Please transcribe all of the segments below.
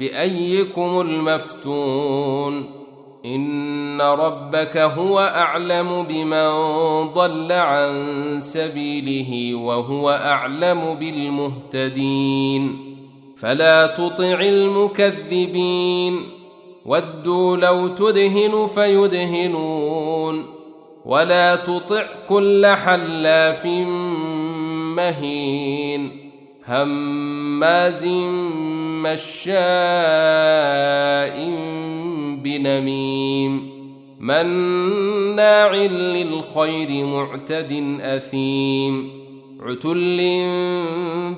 بأيكم المفتون إن ربك هو أعلم بمن ضل عن سبيله وهو أعلم بالمهتدين فلا تطع المكذبين ودوا لو تدهن فيدهنون ولا تطع كل حلاف مهين هماز مشاء بنميم مناع للخير معتد اثيم عتل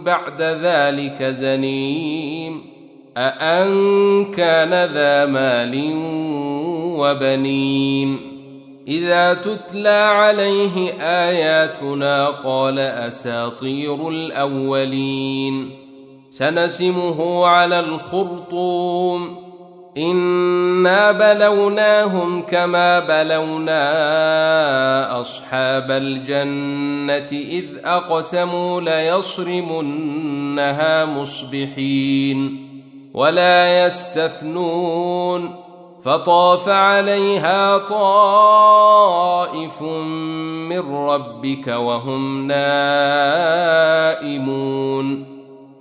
بعد ذلك زنيم أأن كان ذا مال وبنين إذا تتلى عليه آياتنا قال أساطير الأولين سنسمه على الخرطوم. إنا بلوناهم كما بلونا أصحاب الجنة إذ أقسموا ليصرمنها مصبحين ولا يستثنون. فطاف عليها طائف من ربك وهم نائمون.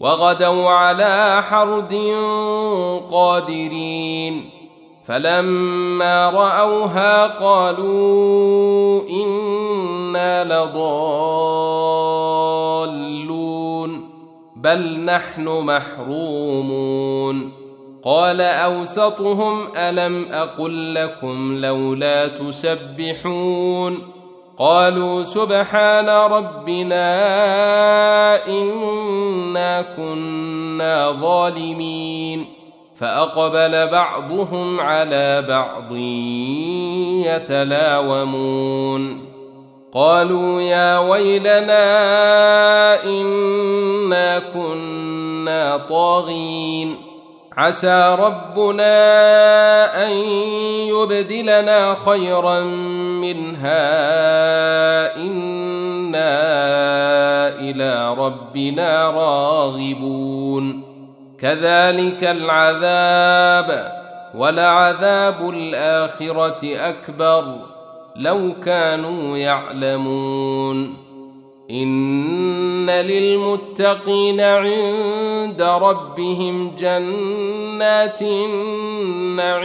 وغدوا على حرد قادرين. فلما رأوها قالوا إنا لضالون بل نحن محرومون. قال أوسطهم ألم أقل لكم لولا تسبحون. قالوا سبحان ربنا إنا كنا ظالمين. فأقبل بعضهم على بعض يتلاومون. قالوا يا ويلنا إنا كنا طاغين. عسى ربنا أن يبدلنا خيرا منها إنا إلى ربنا راغبون. كذلك العذاب ولعذاب الآخرة أكبر لو كانوا يعلمون. إن للمتقين عند ربهم جنات النعيم.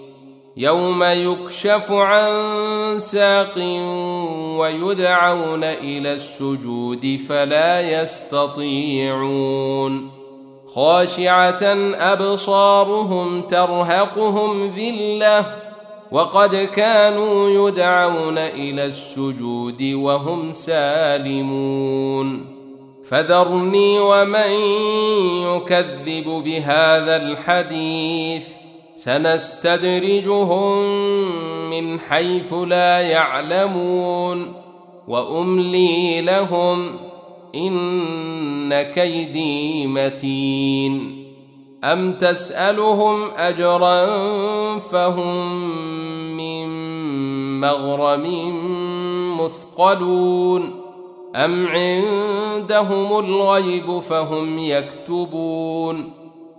يوم يكشف عن ساق ويدعون إلى السجود فلا يستطيعون. خاشعة أبصارهم ترهقهم ذلة وقد كانوا يدعون إلى السجود وهم سالمون. فذرني ومن يكذب بهذا الحديث. سنستدرجهم من حيث لا يعلمون وأملي لهم إن كيدي متين أم تسألهم أجرا فهم من مغرم مثقلون أم عندهم الغيب فهم يكتبون